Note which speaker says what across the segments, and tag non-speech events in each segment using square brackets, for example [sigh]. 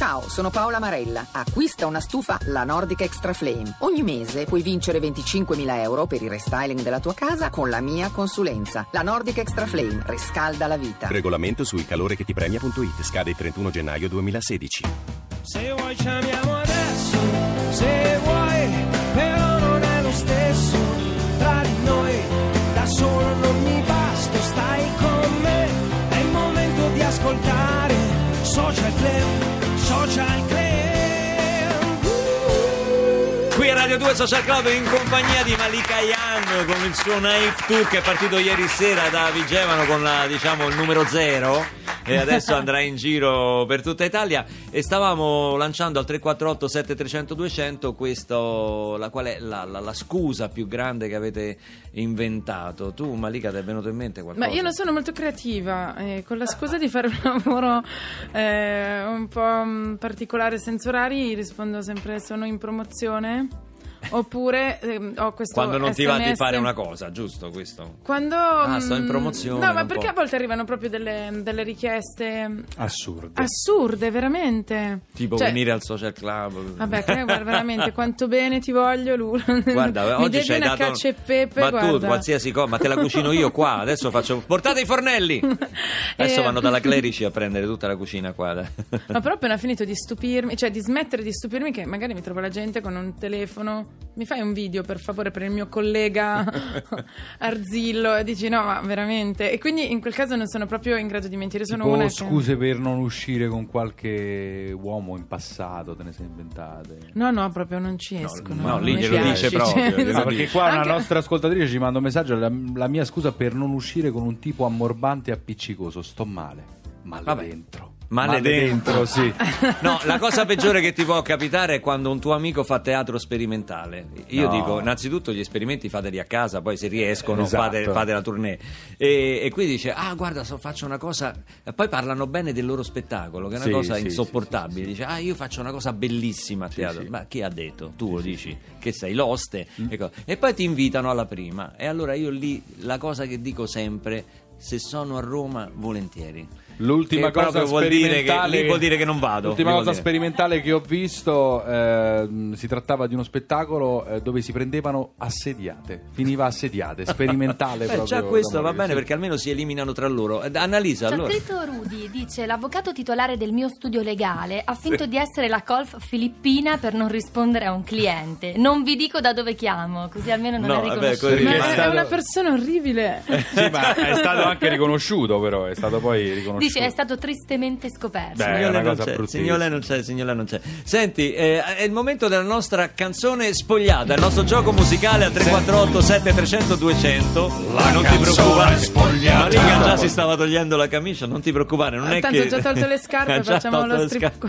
Speaker 1: Ciao, sono Paola Marella. Acquista una stufa La Nordic Extra Flame. Ogni mese puoi vincere 25.000 euro per il restyling della tua casa con la mia consulenza. La Nordic Extra Flame riscalda la vita.
Speaker 2: Regolamento su calore-che-ti-premia.it scade il 31 gennaio 2016.
Speaker 3: Se vuoi ci amiamo adesso, se vuoi, però non è lo stesso tra di noi. Da solo non mi basto, stai con me. È il momento di ascoltare Social Club, Social Club.
Speaker 4: Qui a Radio 2 Social Club in compagnia di Malika Yan con il suo Naif Tour che è partito ieri sera da Vigevano con la, diciamo, il numero zero e adesso andrà in giro per tutta Italia e stavamo lanciando al 348 7300 200 questo, la, qual è la, la- la scusa più grande che avete inventato. Tu Malika ti è venuto in mente qualcosa?
Speaker 5: Ma io non sono molto creativa, eh, con la scusa di fare un lavoro eh, un po' mm, particolare senza orari rispondo sempre sono in promozione oppure ehm, ho questo
Speaker 4: Quando non ti va di
Speaker 5: SMS.
Speaker 4: fare una cosa, giusto questo?
Speaker 5: Quando
Speaker 4: Ah, sto in
Speaker 5: mm,
Speaker 4: promozione,
Speaker 5: No, ma perché
Speaker 4: può.
Speaker 5: a volte arrivano proprio delle, delle richieste
Speaker 6: Assurde.
Speaker 5: assurde, veramente.
Speaker 4: Tipo
Speaker 5: Cioè,
Speaker 4: venire al social club.
Speaker 5: Vabbè, che guarda, veramente quanto bene ti voglio, Lu. [laughs]
Speaker 4: Guarda,
Speaker 5: Mi
Speaker 4: oggi
Speaker 5: devi
Speaker 4: ci hai
Speaker 5: una
Speaker 4: dato
Speaker 5: cacio e pepe,
Speaker 4: Ma tu
Speaker 5: guarda.
Speaker 4: qualsiasi cosa, ma te la cucino io qua. Adesso faccio portate i fornelli. [laughs] Adesso
Speaker 5: Eh.
Speaker 4: vanno dalla Clerici a prendere tutta la cucina qua.
Speaker 5: Ma [laughs] però appena finito di stupirmi, cioè di smettere di stupirmi, che magari mi trovo la gente con un telefono. Mi fai un video per favore per il mio collega [laughs] Arzillo? E dici no, ma veramente. E quindi in quel caso non sono proprio in grado di mentire. Sono
Speaker 6: Tipo
Speaker 5: una che-
Speaker 6: scuse per non uscire con qualche uomo in passato, te ne sei inventate.
Speaker 5: No, no, proprio non ci escono.
Speaker 4: no,
Speaker 5: non
Speaker 4: lì glielo
Speaker 5: piace,
Speaker 4: dice proprio,
Speaker 5: cioè,
Speaker 6: No, perché qua
Speaker 5: Anche-
Speaker 6: una nostra ascoltatrice ci manda un messaggio. La, la mia scusa per non uscire con un tipo ammorbante e appiccicoso. Sto male. Male
Speaker 4: Vabbè.
Speaker 6: dentro.
Speaker 4: Male dentro. [laughs]
Speaker 6: sì.
Speaker 4: No, la cosa peggiore che ti può capitare è quando un tuo amico fa teatro sperimentale. Io
Speaker 6: No.
Speaker 4: dico, innanzitutto gli esperimenti fateli a casa, poi se riescono
Speaker 6: Esatto.
Speaker 4: fate, fate la tournée. E, e qui dice, ah guarda, so, faccio una cosa... E poi parlano bene del loro spettacolo, che è una
Speaker 6: Sì,
Speaker 4: cosa
Speaker 6: sì,
Speaker 4: insopportabile. Dice, ah io faccio una cosa bellissima a teatro. Ma chi ha detto? Tu lo dici che sei l'oste. E, co- e poi ti invitano alla prima. E allora io lì, la cosa che dico sempre, se sono a Roma, volentieri.
Speaker 6: L'ultima
Speaker 4: Che
Speaker 6: cosa
Speaker 4: vuol dire che- vuol dire che non vado.
Speaker 6: L'ultima cosa
Speaker 4: dire.
Speaker 6: sperimentale che ho visto ehm, si trattava di uno spettacolo eh, dove si prendevano assediate. Finiva assediate, sperimentale [laughs]
Speaker 4: Beh,
Speaker 6: proprio.
Speaker 4: già questo va bene
Speaker 6: sì.
Speaker 4: perché almeno si eliminano tra loro. Eh, Annalisa,
Speaker 7: C'è
Speaker 4: allora.
Speaker 7: scritto Rudy, dice l'avvocato titolare del mio studio legale ha finto di essere la colf filippina per non rispondere a un cliente. Non vi dico da dove chiamo, così almeno non
Speaker 4: No,
Speaker 7: è riconosciuto.
Speaker 5: Ma
Speaker 6: È
Speaker 5: è, è
Speaker 6: stato-
Speaker 5: una persona orribile.
Speaker 6: Sì, ma è stato anche riconosciuto, però. È stato poi riconosciuto.
Speaker 7: Dice è stato tristemente scoperto.
Speaker 6: Beh, una
Speaker 4: non c'è, signole non c'è, signole non c'è. Senti, eh, è il momento della nostra canzone spogliata, il nostro gioco musicale a 348 7300 200. La non ti preoccupare. spogliata. Marica già si stava togliendo la camicia, non ti preoccupare, non è
Speaker 5: Tanto
Speaker 4: che
Speaker 5: ho già tolto le scarpe, [laughs] facciamo lo strip.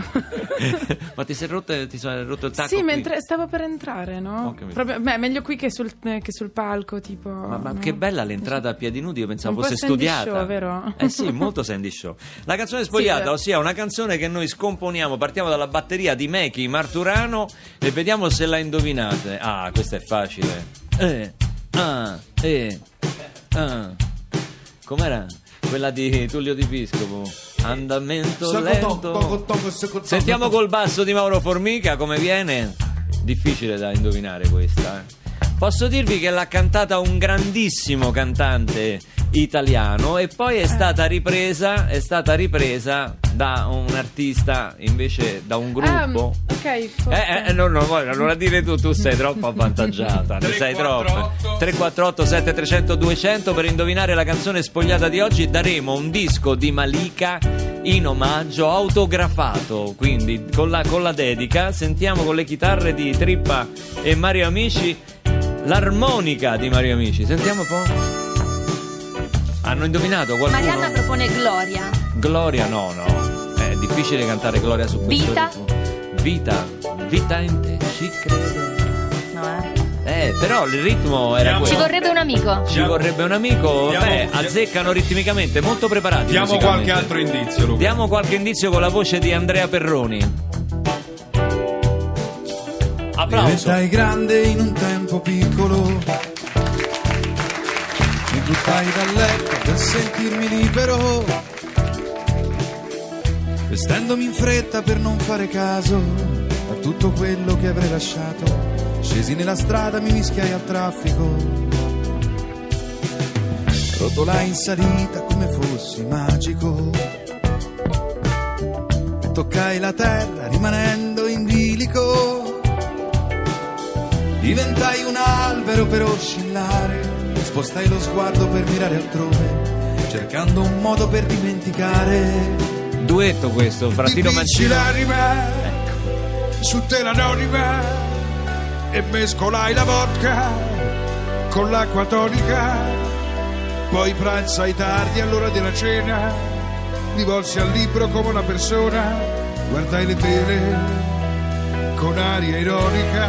Speaker 5: [laughs] [laughs]
Speaker 4: Ma ti sei rotto, ti sei rotto il tacco
Speaker 5: Sì,
Speaker 4: qui?
Speaker 5: mentre stavo per entrare, no? Proprio, beh, meglio qui che sul, eh, che sul palco, tipo.
Speaker 4: Ma, ma
Speaker 5: no?
Speaker 4: che bella l'entrata a piedi nudi, io pensavo
Speaker 5: Un po'
Speaker 4: fosse
Speaker 5: Sandy
Speaker 4: studiata.
Speaker 5: Show, vero?
Speaker 4: Eh sì, molto Sandy Show. La canzone spogliata,
Speaker 5: Sì,
Speaker 4: ossia una canzone che noi scomponiamo, partiamo dalla batteria di Meki Marturano e vediamo se la indovinate. Ah, questa è facile. Eh, ah, eh, ah. Com'era? Quella di Tullio Di Piscopo. Andamento lento. Sentiamo col basso di Mauro Formica come viene. Difficile da indovinare questa. eh. Posso dirvi che l'ha cantata un grandissimo cantante italiano e poi è stata ripresa, è stata ripresa da un artista invece da un gruppo.
Speaker 5: ok, forse.
Speaker 4: Eh, eh, no, no, allora dire tu, tu sei troppo avvantaggiata, ne sei troppo. 348 7300 200 per indovinare la canzone spogliata di oggi daremo un disco di Malika in omaggio autografato, quindi con la, con la dedica sentiamo con le chitarre di Trippa e Mario Amici l'armonica di Mario Amici, sentiamo un po'. Hanno indovinato qualcuno?
Speaker 7: Marianna propone Gloria.
Speaker 4: Gloria no, no. È difficile cantare Gloria su questo
Speaker 7: Vita?
Speaker 4: ritmo. Vita, vita in te ci crede.
Speaker 7: No, eh.
Speaker 4: Eh, però il ritmo era
Speaker 7: Ci
Speaker 4: quello.
Speaker 7: vorrebbe un amico.
Speaker 4: Ci vorrebbe un amico,
Speaker 8: Diamo-
Speaker 4: beh, azzeccano ritmicamente, molto preparati.
Speaker 8: Diamo qualche altro indizio, Luca.
Speaker 4: Diamo qualche indizio con la voce di Andrea Perroni. Applauso.
Speaker 9: Diventai grande in un tempo piccolo. Buttai dal letto per sentirmi libero.
Speaker 10: Vestendomi in fretta per non fare caso a tutto quello che avrei lasciato. Scesi nella strada, mi mischiai al traffico. Rotolai in salita come fossi magico. Toccai la terra rimanendo in bilico. Diventai un albero per oscillare. Spostai lo sguardo per mirare altrove, cercando un modo per dimenticare.
Speaker 4: Duetto questo, Fratino
Speaker 8: Dipinsi
Speaker 4: Mancino.
Speaker 8: l'anima su tela anonima e mescolai la vodka con l'acqua tonica. Poi pranzai tardi all'ora della cena, mi volsi al libro come una persona, guardai le tele con aria ironica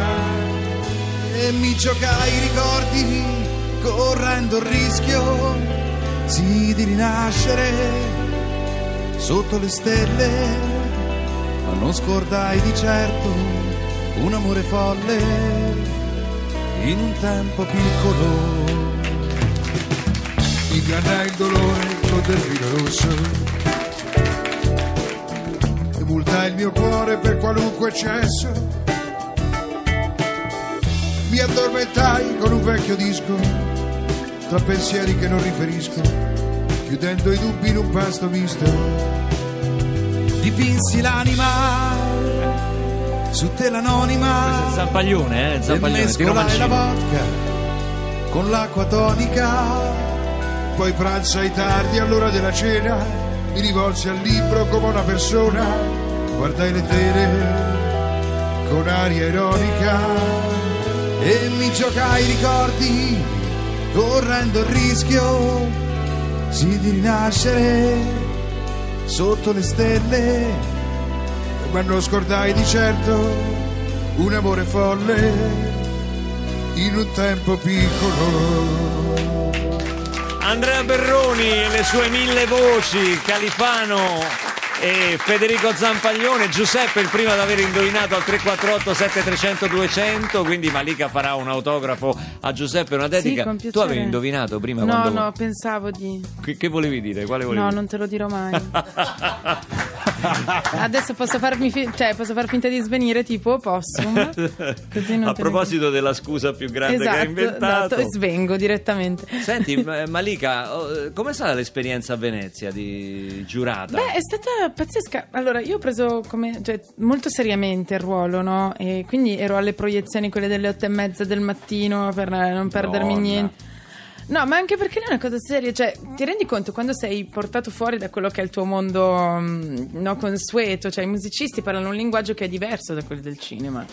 Speaker 10: e mi giocai i ricordi correndo il rischio sì di rinascere sotto le stelle. Ma non scordai di certo un amore folle in un tempo piccolo.
Speaker 8: Ingannai il dolore con del vino rosso e multai il mio cuore per qualunque eccesso. Mi addormentai con un vecchio disco tra pensieri che non riferisco chiudendo i dubbi in un pasto misto.
Speaker 10: Dipinsi l'anima su tela anonima
Speaker 4: Zampaglione, eh? Zampaglione,
Speaker 10: mescolai la vodka con l'acqua tonica.
Speaker 8: Poi pranzai tardi all'ora della cena mi rivolsi al libro come una persona. Guardai le tele con aria ironica
Speaker 10: e mi giocai i ricordi correndo il rischio sì di rinascere sotto le stelle.
Speaker 8: Ma non scordai di certo un amore folle in un tempo piccolo.
Speaker 4: Andrea Berroni e le sue mille voci, Califano e Federico Zampaglione, Giuseppe il primo ad aver indovinato al 348 7300 200, quindi Malika farà un autografo a Giuseppe, una dedica.
Speaker 6: Sì,
Speaker 4: tu avevi indovinato prima
Speaker 6: No,
Speaker 4: quando...
Speaker 6: no, pensavo di...
Speaker 4: Che, che volevi dire? Quale volevi
Speaker 6: No,
Speaker 4: dire?
Speaker 6: non te lo dirò mai. [laughs] Adesso posso, farmi fi- cioè, posso far finta di svenire tipo possum. Non [laughs]
Speaker 4: a
Speaker 6: ne-
Speaker 4: proposito della scusa più grande che hai
Speaker 6: Esatto,
Speaker 4: inventato.
Speaker 6: esatto, svengo direttamente.
Speaker 4: Senti, M- [laughs] Malika, oh, com'è stata l'esperienza a Venezia di giurata?
Speaker 6: Beh, è stata pazzesca. Allora, io ho preso come, cioè, molto seriamente il ruolo, no? E quindi ero alle proiezioni, quelle delle otto e mezza del mattino, per eh, non perdermi
Speaker 4: Madonna.
Speaker 6: niente. No, ma anche perché non è una cosa seria, cioè, ti rendi conto quando sei portato fuori da quello che è il tuo mondo mm, no, consueto, cioè i musicisti parlano un linguaggio che è diverso da quello del cinema.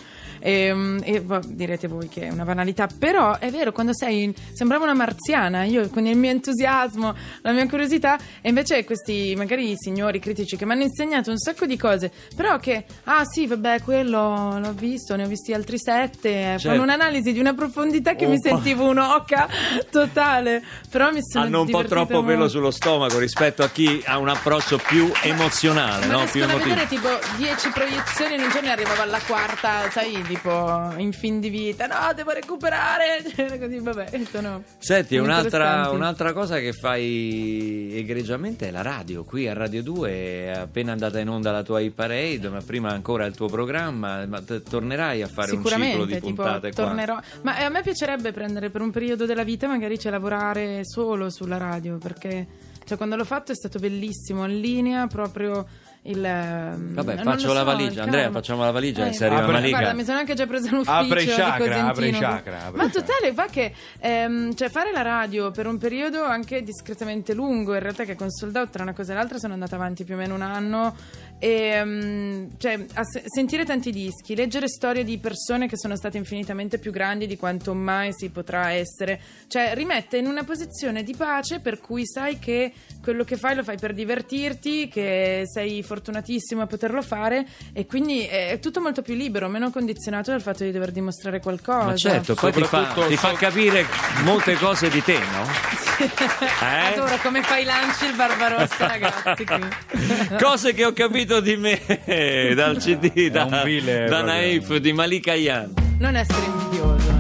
Speaker 6: E, mm, e, boh, direte voi che è una banalità, però è vero, quando sei sembrava una marziana, io con il mio entusiasmo, la mia curiosità, e invece questi magari signori critici che mi hanno insegnato un sacco di cose, però che, ah sì, vabbè, quello l'ho visto, ne ho visti altri sette, eh,
Speaker 4: Certo.
Speaker 6: fanno un'analisi di una profondità che mi
Speaker 4: Oppa.
Speaker 6: sentivo un'oca totale, però mi sono
Speaker 4: Hanno un po' troppo pelo
Speaker 6: molto.
Speaker 4: sullo stomaco rispetto a chi ha un approccio più emozionale,
Speaker 6: Ma
Speaker 4: no? più
Speaker 6: a
Speaker 4: emotivo.
Speaker 6: vedere tipo 10 proiezioni in un giorno e arrivavo alla quarta, sai, tipo in fin di vita. No, devo recuperare. [laughs] Cioè, così, vabbè, sono
Speaker 4: Senti, un'altra, un'altra cosa che fai egregiamente è la radio. Qui a Radio 2 è appena andata in onda la tua e-parade, ma prima ancora il tuo programma. Ma t- tornerai a fare un ciclo di
Speaker 6: tipo,
Speaker 4: puntate qua?
Speaker 6: tornerò. Ma eh, a me piacerebbe prendere per un periodo della vita, magari c'è lavorare solo sulla radio, perché cioè, quando l'ho fatto è stato bellissimo, in linea proprio il.
Speaker 4: Vabbè, faccio
Speaker 6: lo
Speaker 4: la
Speaker 6: so,
Speaker 4: valigia. Andrea,
Speaker 6: calma.
Speaker 4: facciamo la valigia
Speaker 6: Eh,
Speaker 4: se arriva
Speaker 11: apre-
Speaker 4: Malika.
Speaker 6: Guarda, mi sono anche già preso un ufficio
Speaker 11: Apre chakra, apre chakra, apre
Speaker 6: Ma totale va che ehm, cioè fare la radio per un periodo anche discretamente lungo, in realtà che con Sold Out tra una cosa e l'altra sono andata avanti più o meno un anno e ehm, cioè, a se- sentire tanti dischi, leggere storie di persone che sono state infinitamente più grandi di quanto mai si potrà essere, cioè rimette in una posizione di pace per cui sai che quello che fai lo fai per divertirti, che sei fortunatissimo a poterlo fare e quindi è tutto molto più libero, meno condizionato dal fatto di dover dimostrare qualcosa.
Speaker 4: Ma certo, poi ti fa, ti fa capire molte cose di te, no? [laughs] Eh?
Speaker 6: Adoro come fai lanci il Barbarossa, ragazzi. Qui. [laughs]
Speaker 4: Cose che ho capito di me [laughs] dal CD, da,
Speaker 11: vile
Speaker 4: da. Naif di Malika Yan.
Speaker 6: Non essere invidioso.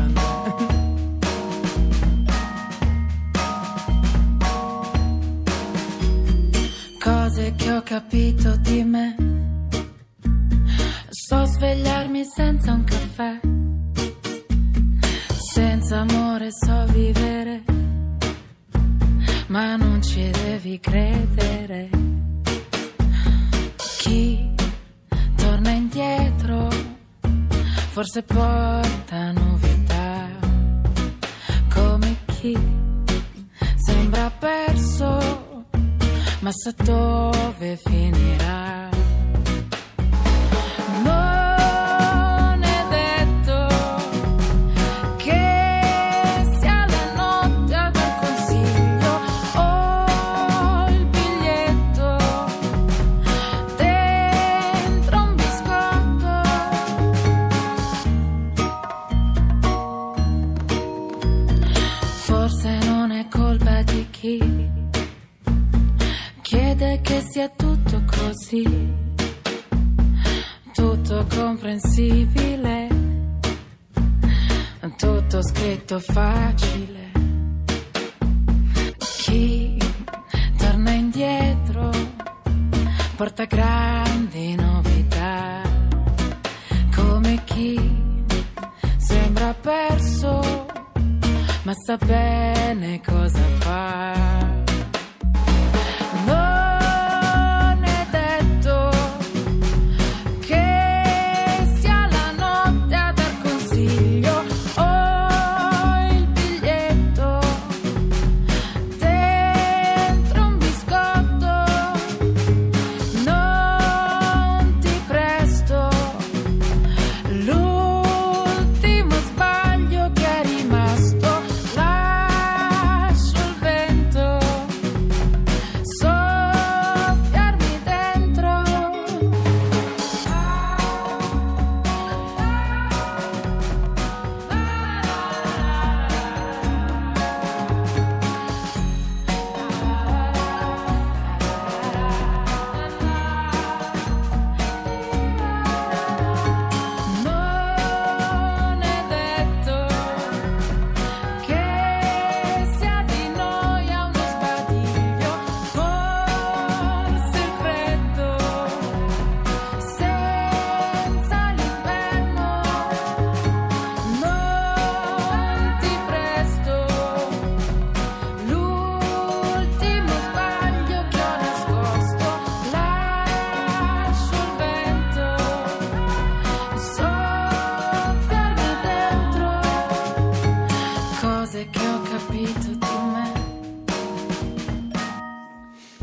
Speaker 5: Cose che ho capito di me So svegliarmi senza un caffè, senza amore so vivere, ma non ci devi credere. Chi torna indietro, forse porta novità, come chi sembra perso, ma sa dove finirà. Così tutto comprensibile, tutto scritto facile. Chi torna indietro porta grandi novità, come chi sembra perso, ma sa bene cosa fa.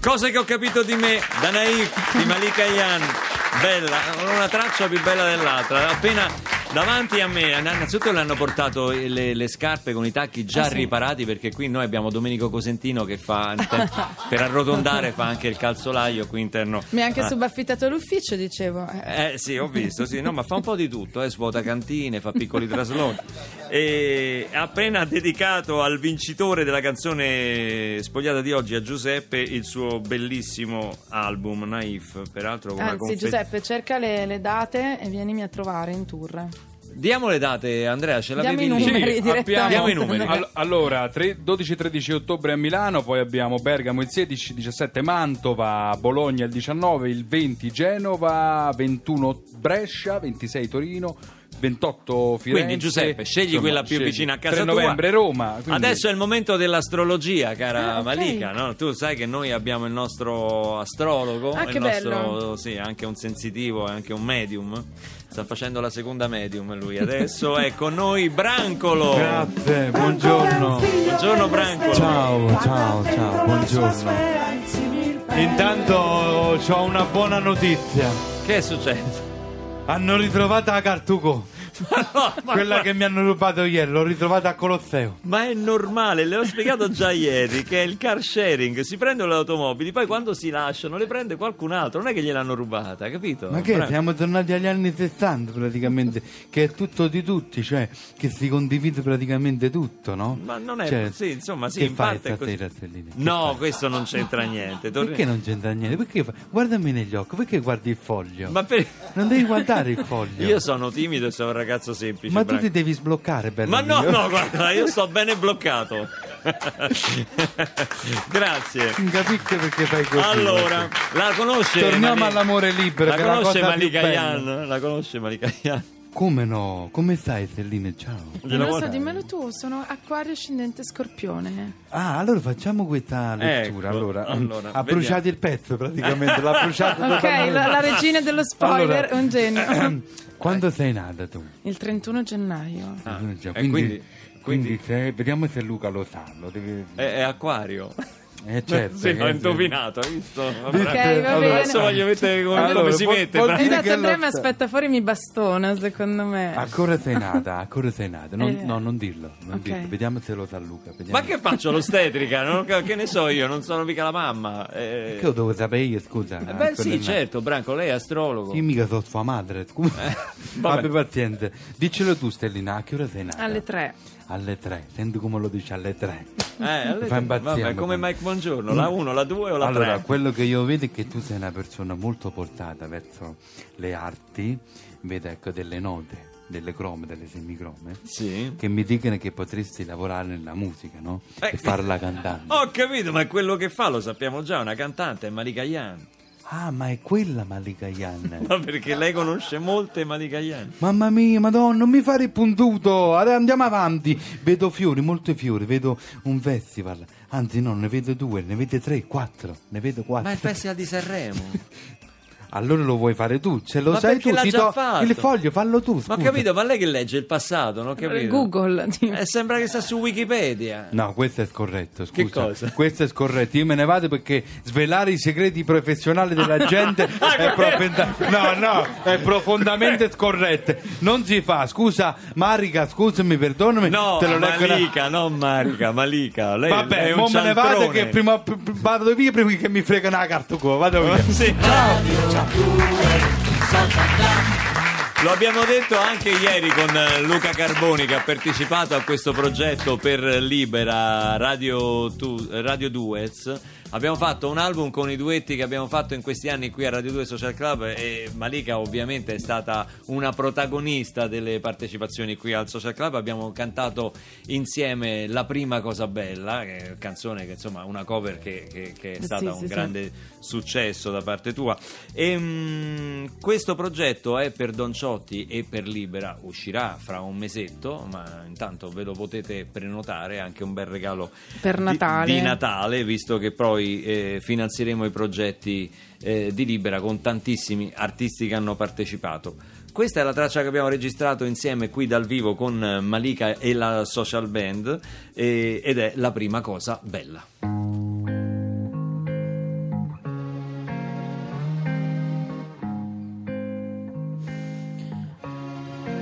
Speaker 5: Cose che ho capito di me,
Speaker 4: da Naif, di Malika Yan. Bella, una traccia più bella dell'altra. Appena davanti a me, innanzitutto le hanno portato le, le scarpe con i tacchi già
Speaker 5: Ah, sì.
Speaker 4: riparati perché qui noi abbiamo Domenico Cosentino che fa, per arrotondare fa anche il calzolaio qui interno.
Speaker 5: Mi ha anche
Speaker 4: Ah.
Speaker 5: subaffittato l'ufficio, dicevo. Eh,
Speaker 4: sì, ho visto, sì, no, ma fa un po' di tutto, eh, svuota cantine, fa piccoli [laughs] trasloni. E ha appena dedicato al vincitore della canzone spogliata di oggi, a Giuseppe, il suo bellissimo album Naif, peraltro con
Speaker 5: Anzi,
Speaker 4: confe-
Speaker 5: Giuseppe, cerca le, le date e vienimi a trovare in tour.
Speaker 4: Diamo le date, Andrea, ce
Speaker 5: Diamo
Speaker 4: l'avevi
Speaker 5: i numeri.
Speaker 6: Sì, abbiamo
Speaker 4: Diamo i numeri.
Speaker 6: All- allora, tre- 12-13 ottobre a Milano, poi abbiamo Bergamo il 16-17 Mantova, Bologna il 19, il 20 Genova, 21 Brescia, 26 Torino, 28 Firenze.
Speaker 4: Quindi Giuseppe, scegli
Speaker 6: Insomma,
Speaker 4: quella più
Speaker 6: scegli.
Speaker 4: vicina a casa
Speaker 6: 3
Speaker 4: tua.
Speaker 6: novembre Roma. quindi-
Speaker 4: Adesso è il momento dell'astrologia, cara
Speaker 5: Ah, ok.
Speaker 4: Malika, no? Tu sai che noi abbiamo il nostro astrologo,
Speaker 5: Ah,
Speaker 4: il nostro,
Speaker 5: bello.
Speaker 4: sì, anche un sensitivo anche un medium. Sta facendo la seconda medium lui. Adesso è con noi Brancolo.
Speaker 10: Grazie, buongiorno.
Speaker 4: Buongiorno Brancolo.
Speaker 10: Ciao, ciao, ciao, buongiorno. Intanto ho una buona notizia.
Speaker 4: Che è successo?
Speaker 10: Hanno ritrovato la Cartuco.
Speaker 4: Ma no, ma-
Speaker 10: Quella che mi hanno rubato ieri, l'ho ritrovata a Colosseo.
Speaker 4: Ma è normale, le ho spiegato già ieri che è il car sharing, si prendono le automobili, poi quando si lasciano le prende qualcun altro, non è che gliel'hanno rubata, capito?
Speaker 10: Ma che?
Speaker 4: Bra-
Speaker 10: Siamo tornati agli anni 60 praticamente, che è tutto di tutti, cioè che si condivide praticamente tutto, no?
Speaker 4: Ma non è
Speaker 10: Cioè,
Speaker 4: sì, insomma, sì,
Speaker 10: che
Speaker 4: in
Speaker 10: fai
Speaker 4: parte così. No,
Speaker 10: fai?
Speaker 4: questo non c'entra niente. Torni-
Speaker 10: Perché non c'entra niente? Perché fa- Guardami negli occhi, perché guardi il foglio?
Speaker 4: Ma per-
Speaker 10: Non devi guardare il foglio.
Speaker 4: Io sono timido sono un ragazzo semplice.
Speaker 10: Ma tu
Speaker 4: Branco.
Speaker 10: ti devi sbloccare, bello
Speaker 4: Ma no, no, guarda, io sto bene bloccato. [laughs] Grazie.
Speaker 10: Non capisco perché fai così.
Speaker 4: Allora, la conosce
Speaker 10: Torniamo
Speaker 4: Mali-
Speaker 10: all'amore libero,
Speaker 4: La conosce
Speaker 10: cosa più
Speaker 4: Malika
Speaker 10: bella.
Speaker 4: Yan? La conosce Malika Yan?
Speaker 10: Come no? Come stai, Stelline? Ciao.
Speaker 5: Non lo so, dimmelo tu, sono acquario ascendente scorpione.
Speaker 10: Ah, allora facciamo questa lettura.
Speaker 4: Ecco,
Speaker 10: allora,
Speaker 4: allora,
Speaker 10: ha bruciato il pezzo praticamente, l'ha bruciato [laughs]
Speaker 5: Ok, la, la regina dello spoiler,
Speaker 10: Allora,
Speaker 5: un genio. [clears throat]
Speaker 10: Quando sei nata tu?
Speaker 5: Il 31 gennaio.
Speaker 4: Ah, e
Speaker 10: quindi,
Speaker 4: quindi-
Speaker 10: quindi se- vediamo se Luca lo sa. Lo deve...
Speaker 4: È, è acquario.
Speaker 10: Eh, certo,
Speaker 4: sì,
Speaker 10: eh,
Speaker 4: ho indovinato, hai visto?
Speaker 5: Ok, va
Speaker 10: Allora,
Speaker 5: bene.
Speaker 4: Adesso voglio vedere come,
Speaker 10: Allora,
Speaker 4: come si
Speaker 10: vuol-
Speaker 4: mette.
Speaker 10: vuol
Speaker 5: Esatto,
Speaker 10: che
Speaker 5: Andrea mi
Speaker 10: sta-
Speaker 5: aspetta fuori mi bastona, secondo me.
Speaker 10: Ancora sei [laughs] nata, ancora sei nata. Non,
Speaker 5: Eh.
Speaker 10: No, non dirlo, non
Speaker 5: Ok.
Speaker 10: dirlo. Vediamo se lo sa Luca. vediamo.
Speaker 4: Ma che faccio l'ostetrica? Non- che ne so io, non sono mica la mamma. Eh,
Speaker 10: Che lo devo sapere io, scusa?
Speaker 4: eh, beh,
Speaker 10: Ancora
Speaker 4: sì, certo, Branco, lei è astrologo.
Speaker 10: Io mica sono sua madre, scusa.
Speaker 4: Eh. [laughs] Vabbè,
Speaker 10: paziente. Diccelo tu, Stellina, a che ora sei nata?
Speaker 5: Alle 3.
Speaker 10: Alle tre. Senti come lo dici, alle tre.
Speaker 4: Eh, alle-
Speaker 10: Mi fa impazzire,
Speaker 4: vabbè, come Mike Buongiorno, la 1, la 2 o la 3?
Speaker 10: Allora, quello che io vedo è che tu sei una persona molto portata verso le arti, vedo ecco delle note, delle crome, delle semicrome,
Speaker 4: Sì.
Speaker 10: che mi dicono che potresti lavorare nella musica, no?
Speaker 4: Eh.
Speaker 10: E farla cantante.
Speaker 4: Ho capito, ma quello che fa, lo sappiamo già, una cantante, è Malika Yan.
Speaker 10: Ah, ma è quella Malika Yan. [laughs]
Speaker 4: Ma perché lei conosce molte Malika Yan.
Speaker 10: Mamma mia, madonna, non mi fare il puntuto. Andiamo avanti. Vedo fiori, molti fiori, vedo un festival. Anzi, no, ne vedo due, ne vedo tre, quattro. Ne vedo quattro.
Speaker 4: Ma è il Festival di Sanremo. [laughs]
Speaker 10: Allora lo vuoi fare tu? Se lo
Speaker 4: Ma
Speaker 10: sai tu, ti do
Speaker 4: fatto.
Speaker 10: il foglio, fallo tu.
Speaker 4: Ma ho
Speaker 10: scusa.
Speaker 4: capito, ma lei che legge il passato, non ho capito?
Speaker 5: Google. [laughs]
Speaker 4: Eh, sembra che sta su Wikipedia.
Speaker 10: No, questo è scorretto, scusa.
Speaker 4: Che cosa?
Speaker 10: Questo è scorretto. Io me ne vado perché svelare i segreti professionali della [laughs] gente
Speaker 4: Ah,
Speaker 10: è, profonda- no, no, è [laughs] profondamente scorretto. Non si fa. Scusa, Marica, scusami, perdonami.
Speaker 4: No,
Speaker 10: te lo leggo una-
Speaker 4: Malika, non Marica, Malika. Lei è
Speaker 10: Vabbè,
Speaker 4: un
Speaker 10: mo me ne vado che prima p- p- vado via prima che mi frega una carta qua. Vado via.
Speaker 4: Sì. Lo abbiamo detto anche ieri con eh, Luca Carboni che ha partecipato a questo progetto per Libera Radio, Tu- Radio Duets. Abbiamo fatto un album con i duetti che abbiamo fatto in questi anni qui a Radio 2 Social Club e Malika ovviamente è stata una protagonista delle partecipazioni qui al Social Club. Abbiamo cantato insieme La prima cosa bella, canzone che insomma una cover che, che- che è
Speaker 5: Sì,
Speaker 4: stata
Speaker 5: sì,
Speaker 4: un
Speaker 5: sì.
Speaker 4: grande successo da parte tua. E, mm, questo progetto è per Don Ciotti e per Libera, uscirà fra un mesetto, ma intanto ve lo potete prenotare, anche un bel regalo
Speaker 5: Per
Speaker 4: di-
Speaker 5: Natale.
Speaker 4: Di, Natale, visto che poi eh, finanzieremo i progetti eh, di Libera con tantissimi artisti che hanno partecipato. Questa è la traccia che abbiamo registrato insieme qui dal vivo con Malika e la social band eh, ed è la prima cosa bella.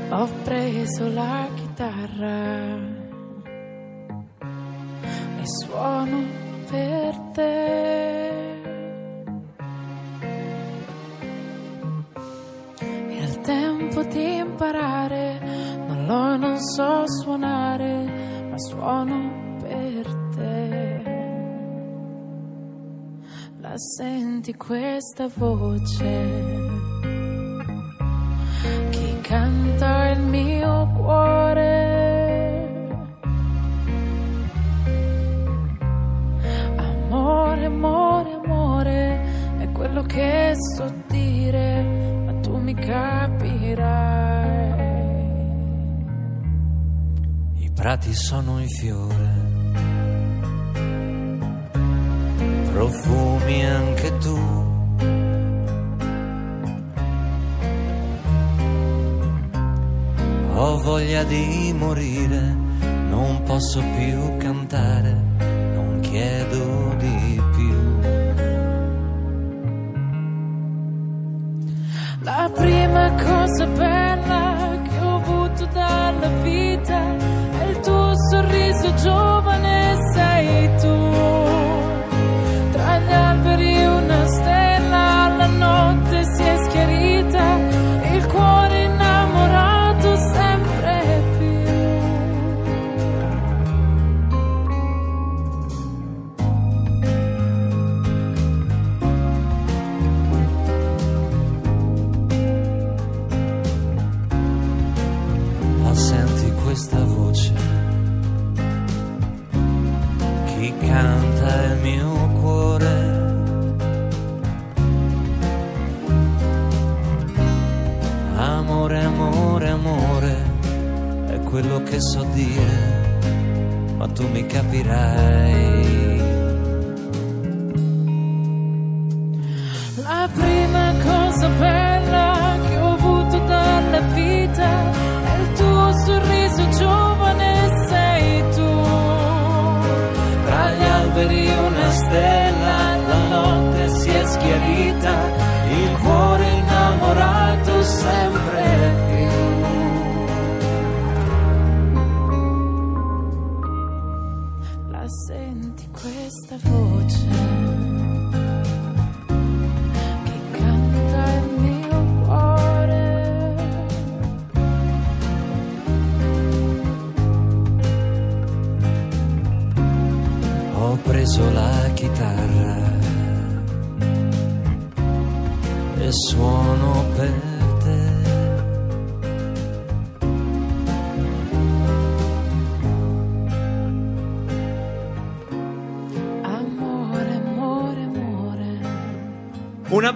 Speaker 5: Ho preso la chitarra e suono per te. È il tempo di imparare, non lo e non so suonare, ma suono per te. La senti questa voce?
Speaker 3: I prati sono in fiore, profumi anche tu. Ho voglia di morire, non posso più cantare, non chiedo
Speaker 5: canta il mio cuore. Amore, amore, amore, è quello che so dire, ma tu mi capirai.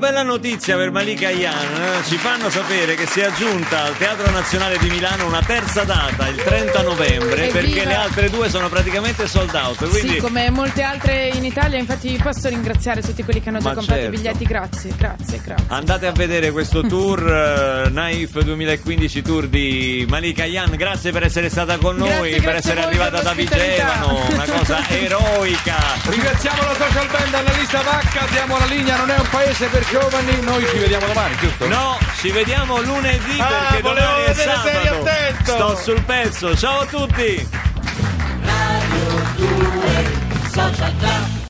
Speaker 6: Bella
Speaker 4: notizia per Malika Ayan, eh? ci fanno sapere che si è aggiunta al Teatro Nazionale di Milano una terza data, il 30 novembre,
Speaker 6: Evviva!
Speaker 4: perché le altre due sono praticamente sold out. Quindi
Speaker 6: Sì, come molte altre in Italia, infatti posso ringraziare tutti quelli che hanno già
Speaker 4: Ma
Speaker 6: comprato
Speaker 4: certo.
Speaker 6: i biglietti, grazie, grazie, grazie.
Speaker 4: andate a vedere questo tour, eh, Naif 2015 tour di Malika Ayan, grazie per essere stata con noi,
Speaker 6: Grazie,
Speaker 4: per
Speaker 6: grazie
Speaker 4: essere arrivata da. Vigevano, una cosa [laughs] eroica.
Speaker 10: Ringraziamo la social band Annalisa Vacca, diamo la linea, non è un paese per giovani, noi ci vediamo domani, giusto?
Speaker 4: No, ci vediamo lunedì
Speaker 10: Ah,
Speaker 4: perché
Speaker 10: volevo
Speaker 4: domani è sabato.
Speaker 10: attento.
Speaker 4: Sto sul pezzo. Ciao a tutti.